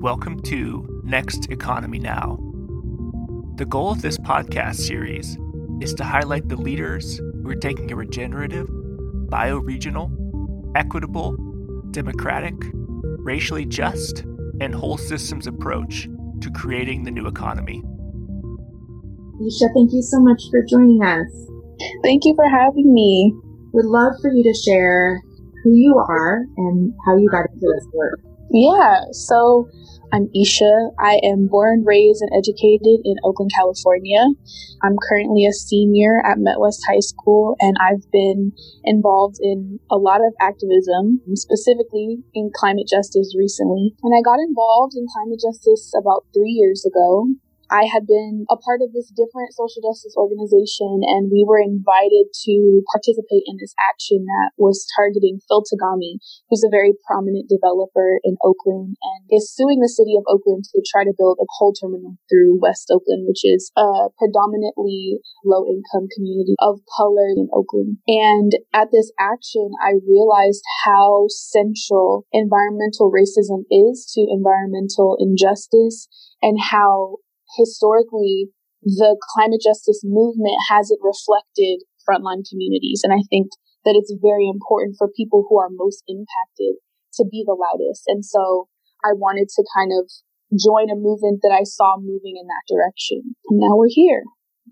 Welcome to Next Economy Now. The goal of this podcast series is to highlight the leaders who are taking a regenerative, bioregional, equitable, democratic, racially just, and whole systems approach to creating the new economy. Isha, thank you so much for joining us. Thank you for having me. Would love for you to share who you are and how you got into this work. Yeah, so I'm Isha. I am born, raised, and educated in Oakland, California. I'm currently a senior at Met West High School, and I've been involved in a lot of activism, specifically in climate justice recently. And I got involved in climate justice about three years ago. I had been a part of this different social justice organization and we were invited to participate in this action that was targeting Phil Tagami, who's a very prominent developer in Oakland and is suing the city of Oakland to try to build a coal terminal through West Oakland, which is a predominantly low income community of color in Oakland. And at this action, I realized how central environmental racism is to environmental injustice and how historically the climate justice movement hasn't reflected frontline communities. And I think that it's very important for people who are most impacted to be the loudest. And so I wanted to kind of join a movement that I saw moving in that direction. And now we're here.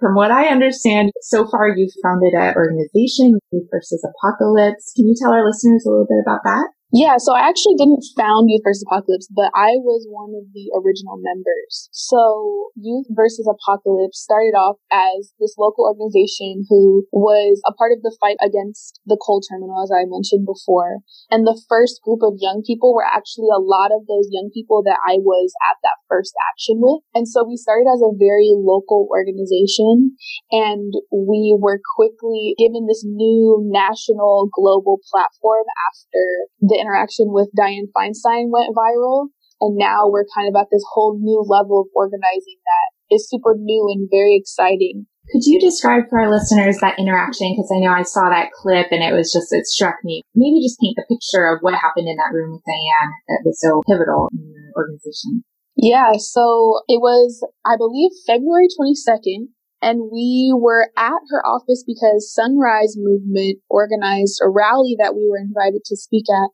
From what I understand, so far you've founded an organization, Youth versus Apocalypse. Can you tell our listeners a little bit about that? Yeah, so I actually didn't found Youth versus Apocalypse, but I was one of the original members. So Youth versus Apocalypse started off as this local organization who was a part of the fight against the coal terminal, as I mentioned before. And the first group of young people were actually a lot of those young people that I was at that first action with. And so we started as a very local organization and we were quickly given this new national global platform after the the interaction with Dianne Feinstein went viral. And now we're kind of at this whole new level of organizing that is super new and very exciting. Could you describe for our listeners that interaction? Because I know I saw that clip and it was just, it struck me. Maybe just paint the picture of what happened in that room with Dianne that was so pivotal in the organization. Yeah, so it was, I believe, February 22nd, and we were at her office because Sunrise Movement organized a rally that we were invited to speak at.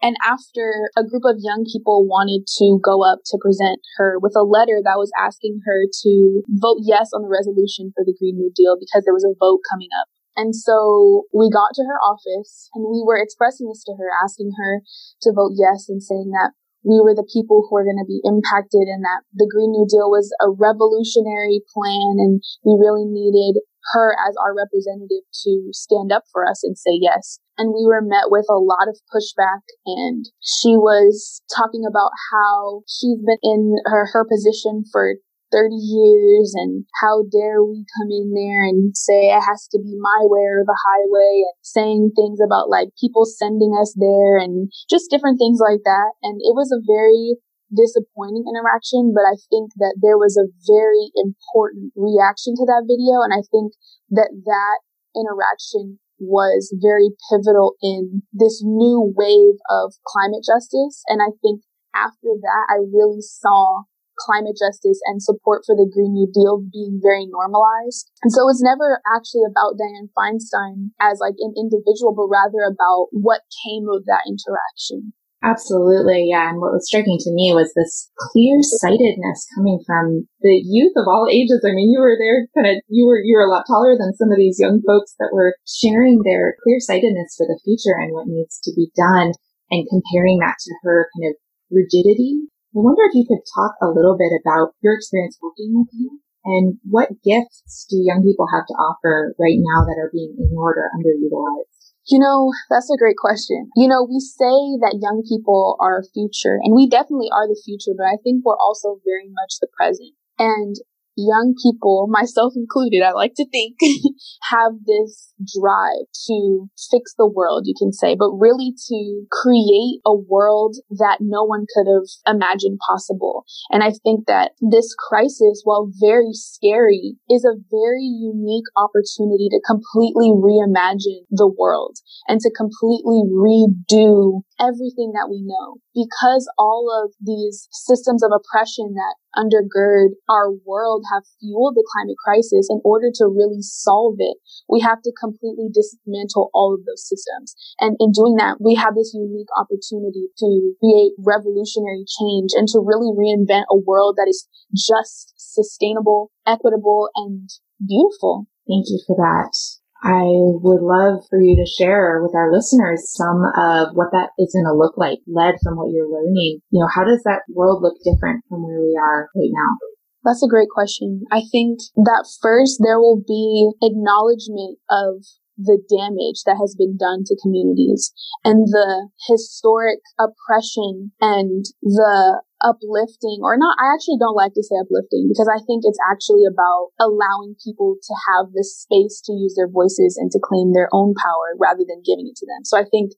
And after a group of young people wanted to go up to present her with a letter that was asking her to vote yes on the resolution for the Green New Deal because there was a vote coming up. And so we got to her office and we were expressing this to her, asking her to vote yes and saying that we were the people who were going to be impacted and that the Green New Deal was a revolutionary plan and we really needed her as our representative to stand up for us and say yes. And we were met with a lot of pushback and she was talking about how she's been in her, her position for 30 years and how dare we come in there and say it has to be my way or the highway and saying things about like people sending us there and just different things like that. And it was a very disappointing interaction, but I think that there was a very important reaction to that video. And I think that that interaction was very pivotal in this new wave of climate justice. And I think after that, I really saw climate justice and support for the Green New Deal being very normalized. And so it's never actually about Dianne Feinstein as like an individual, but rather about what came of that interaction. Absolutely, yeah. And what was striking to me was this clear sightedness coming from the youth of all ages. I mean, you were there kind of, you were, you were a lot taller than some of these young folks that were sharing their clear sightedness for the future and what needs to be done and comparing that to her kind of rigidity I wonder if you could talk a little bit about your experience working with you and what gifts do young people have to offer right now that are being ignored or underutilized? You know, that's a great question. You know, we say that young people are our future, and we definitely are the future, but I think we're also very much the present. And young people, myself included, I like to think, have this drive to fix the world, you can say, but really to create a world that no one could have imagined possible. And I think that this crisis, while very scary, is a very unique opportunity to completely reimagine the world and to completely redo everything that we know. Because all of these systems of oppression that undergird our world have fueled the climate crisis, in order to really solve it, we have to completely dismantle all of those systems. And in doing that, we have this unique opportunity to create revolutionary change and to really reinvent a world that is just, sustainable, equitable, and beautiful. Thank you for that. I would love for you to share with our listeners some of what that is going to look like, led from what you're learning. You know, how does that world look different from where we are right now? That's a great question. I think that first there will be acknowledgement of the damage that has been done to communities and the historic oppression and the uplifting or not I actually don't like to say uplifting because I think it's actually about allowing people to have the space to use their voices and to claim their own power rather than giving it to them. So I think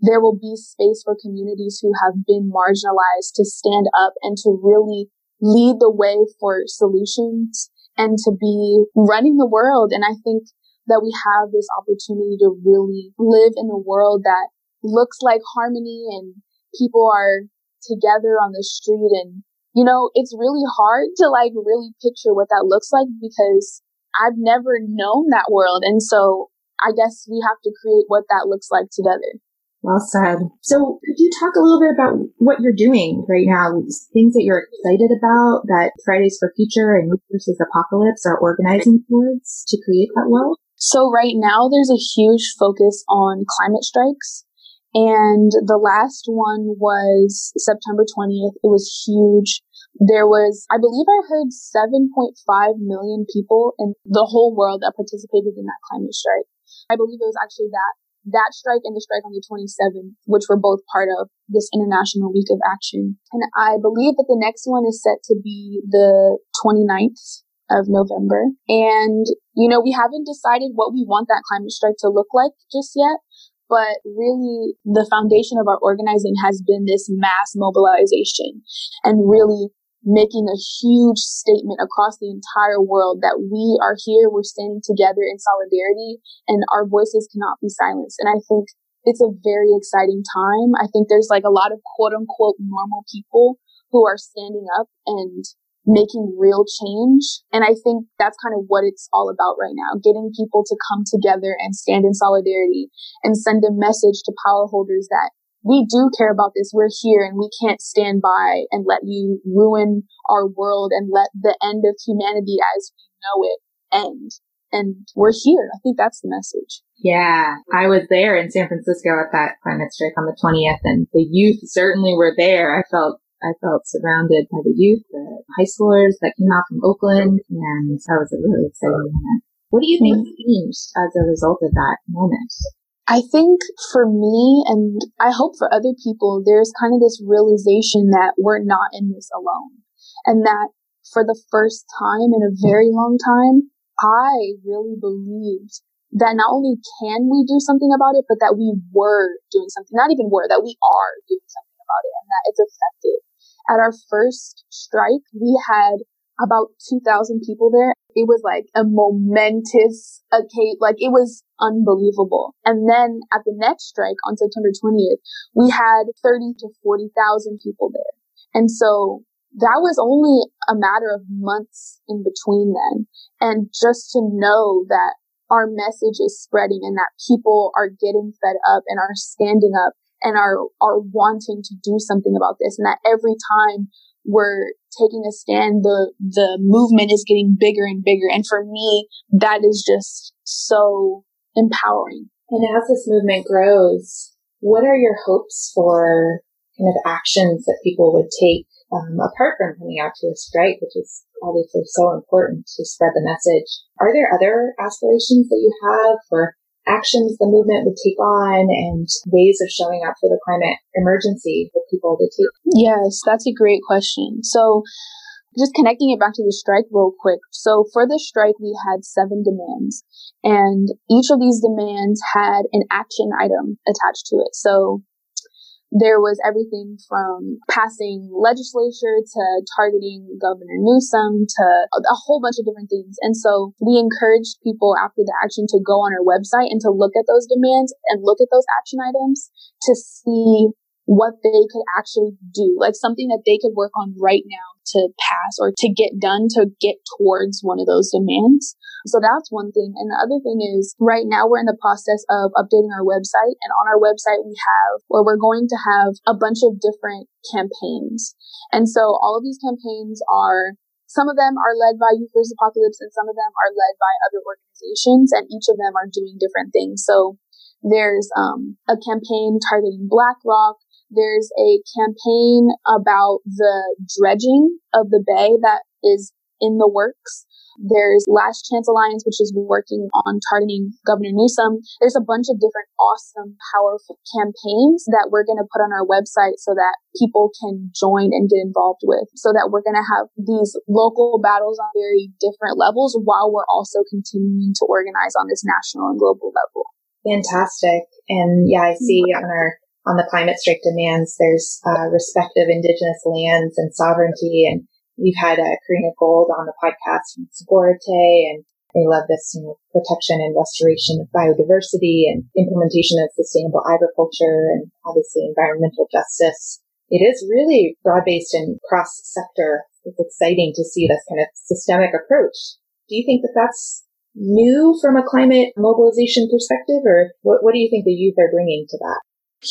there will be space for communities who have been marginalized to stand up and to really lead the way for solutions and to be running the world. And I think that we have this opportunity to really live in a world that looks like harmony and people are together on the street and you know it's really hard to like really picture what that looks like because I've never known that world and so I guess we have to create what that looks like together. Well said. So could you talk a little bit about what you're doing right now? Things that you're excited about that Fridays for Future and Youth versus Apocalypse are organizing towards to create that world? So right now there's a huge focus on climate strikes. And the last one was September 20th. It was huge. There was, I believe I heard 7.5 million people in the whole world that participated in that climate strike. I believe it was actually that, that strike and the strike on the 27th, which were both part of this International Week of Action. And I believe that the next one is set to be the 29th of November. And, you know, we haven't decided what we want that climate strike to look like just yet. But really, the foundation of our organizing has been this mass mobilization and really making a huge statement across the entire world that we are here, we're standing together in solidarity, and our voices cannot be silenced. And I think it's a very exciting time. I think there's like a lot of quote unquote normal people who are standing up and making real change. And I think that's kind of what it's all about right now, getting people to come together and stand in solidarity and send a message to power holders that we do care about this. We're here and we can't stand by and let you ruin our world and let the end of humanity as we know it end. And we're here. I think that's the message. Yeah, I was there in San Francisco at that climate strike on the 20th and the youth certainly were there. I felt I felt surrounded by the youth, the high schoolers that came out from Oakland, and that was a really exciting moment. What do you think changed as a result of that moment? I think for me, and I hope for other people, there's kind of this realization that we're not in this alone. And that for the first time in a very long time, I really believed that not only can we do something about it, but that we were doing something, not even were, that we are doing something about it and that it's effective. At our first strike, we had about 2,000 people there. It was like a momentous occasion, like it was unbelievable. And then at the next strike on September 20th, we had 30 to 40,000 people there. And so that was only a matter of months in between then. And just to know that our message is spreading and that people are getting fed up and are standing up and are, are wanting to do something about this. And that every time we're taking a stand, the, the movement is getting bigger and bigger. And for me, that is just so empowering. And as this movement grows, what are your hopes for kind of actions that people would take um, apart from coming out to a strike, which is obviously so important to spread the message? Are there other aspirations that you have for actions the movement would take on and ways of showing up for the climate emergency for people to take? Yes, that's a great question. So, just connecting it back to the strike real quick. So, for the strike, we had seven demands, and each of these demands had an action item attached to it. So, there was everything from passing legislature to targeting Governor Newsom to a whole bunch of different things. And so we encouraged people after the action to go on our website and to look at those demands and look at those action items to see what they could actually do, like something that they could work on right now to pass or to get done to get towards one of those demands. So that's one thing. And the other thing is right now we're in the process of updating our website and on our website we have where we're going to have a bunch of different campaigns. And so all of these campaigns are some of them are led by Youth vs. Apocalypse and some of them are led by other organizations and each of them are doing different things. So there's um, a campaign targeting BlackRock. There's a campaign about the dredging of the bay that is in the works. There's Last Chance Alliance, which is working on targeting Governor Newsom. There's a bunch of different awesome, powerful campaigns that we're going to put on our website so that people can join and get involved with. So that we're going to have these local battles on very different levels while we're also continuing to organize on this national and global level. Fantastic. And yeah, I see on our on the climate strike demands, there's uh, respect of indigenous lands and sovereignty. And we've had uh, Corrina Gould on the podcast from Sogorea Te', and they love this, you know, protection and restoration of biodiversity and implementation of sustainable agriculture and obviously environmental justice. It is really broad-based and cross-sector. It's exciting to see this kind of systemic approach. Do you think that that's new from a climate mobilization perspective, or what, what do you think the youth are bringing to that?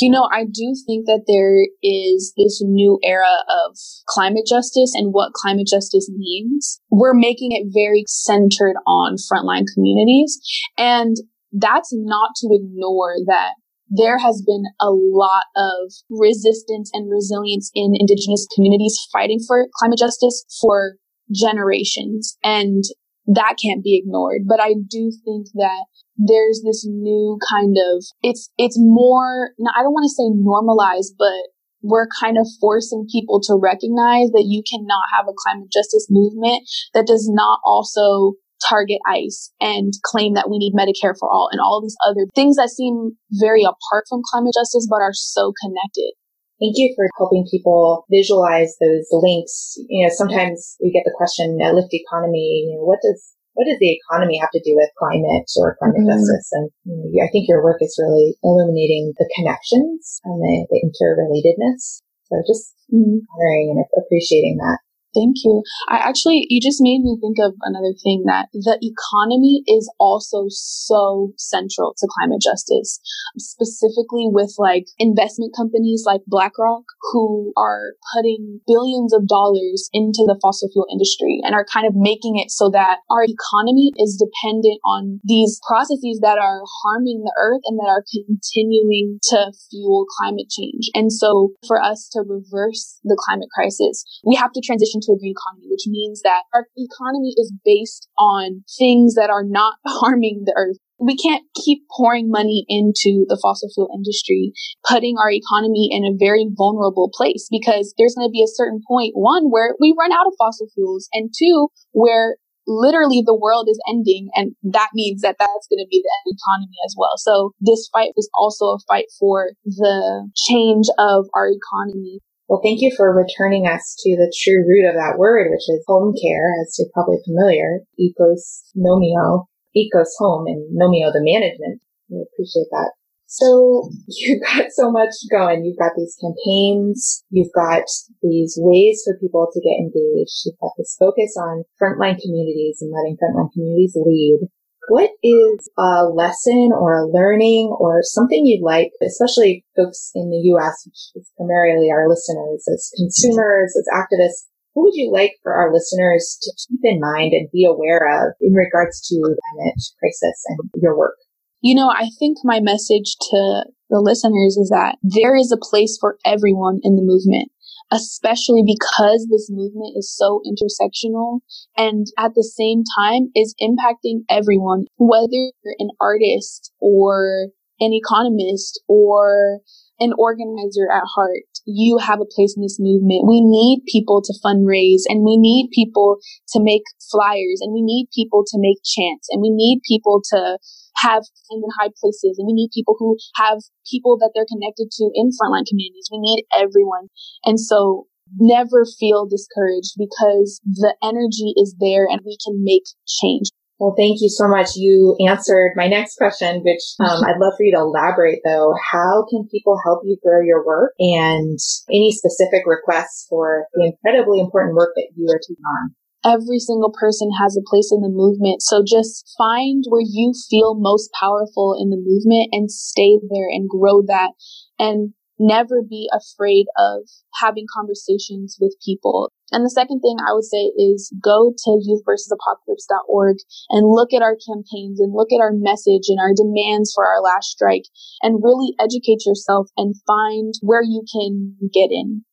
You know, I do think that there is this new era of climate justice and what climate justice means. We're making it very centered on frontline communities. And that's not to ignore that there has been a lot of resistance and resilience in indigenous communities fighting for climate justice for generations. And that can't be ignored. But I do think that there's this new kind of, it's, it's more, I don't want to say normalized, but we're kind of forcing people to recognize that you cannot have a climate justice movement that does not also target ICE and claim that we need Medicare for all and all these other things that seem very apart from climate justice but are so connected. Thank you for helping people visualize those links. You know, sometimes we get the question, a lift economy, you know, what does what does the economy have to do with climate or climate mm-hmm. justice? And you know, I think your work is really illuminating the connections and the, the interrelatedness. So just mm-hmm. honoring and appreciating that. Thank you. I actually, you just made me think of another thing that the economy is also so central to climate justice, specifically with like investment companies like BlackRock who are putting billions of dollars into the fossil fuel industry and are kind of making it so that our economy is dependent on these processes that are harming the earth and that are continuing to fuel climate change. And so for us to reverse the climate crisis, we have to transition to a green economy, which means that our economy is based on things that are not harming the earth. We can't keep pouring money into the fossil fuel industry, putting our economy in a very vulnerable place because there's going to be a certain point, one, where we run out of fossil fuels and two, where literally the world is ending and that means that that's going to be the end economy as well. So this fight is also a fight for the change of our economy well, thank you for returning us to the true root of that word, which is home care, as you're probably familiar. Ecos nomio, ecos home, and nomio the management. We appreciate that. So you've got so much going. You've got these campaigns. You've got these ways for people to get engaged. You've got this focus on frontline communities and letting frontline communities lead. What is a lesson or a learning or something you'd like, especially folks in the U.S., which is primarily our listeners as consumers, as activists, what would you like for our listeners to keep in mind and be aware of in regards to the climate crisis and your work? You know, I think my message to the listeners is that there is a place for everyone in the movement especially because this movement is so intersectional and at the same time is impacting everyone, whether you're an artist or an economist or an organizer at heart. You have a place in this movement. We need people to fundraise and we need people to make flyers and we need people to make chants and we need people to have in high places and we need people who have people that they're connected to in frontline communities. We need everyone. And so never feel discouraged because the energy is there and we can make change. Well, thank you so much. You answered my next question, which um, I'd love for you to elaborate though. How can people help you grow your work and any specific requests for the incredibly important work that you are taking on? Every single person has a place in the movement. So just find where you feel most powerful in the movement and stay there and grow that and never be afraid of having conversations with people. And the second thing I would say is go to youthversusapocalypse.org and look at our campaigns and look at our message and our demands for our last strike and really educate yourself and find where you can get in.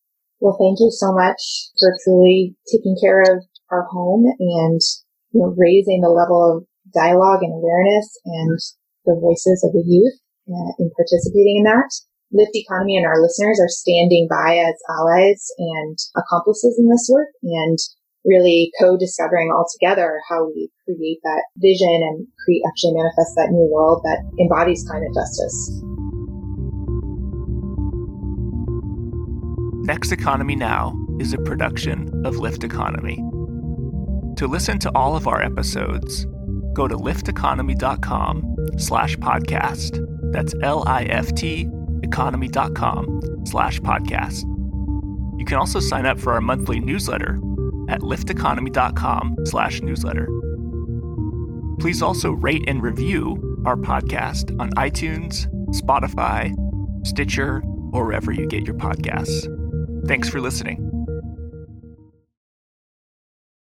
Well, thank you so much for truly taking care of our home and you know, raising the level of dialogue and awareness and the voices of the youth uh, in participating in that. Lift Economy and our listeners are standing by as allies and accomplices in this work and really co-discovering all together how we create that vision and create actually manifest that new world that embodies climate justice. Next Economy Now is a production of Lift Economy. To listen to all of our episodes, go to lifteconomy.com slash podcast. That's L-I-F-T economy.com slash podcast. You can also sign up for our monthly newsletter at lifteconomy.com slash newsletter. Please also rate and review our podcast on iTunes, Spotify, Stitcher, or wherever you get your podcasts. Thanks for listening.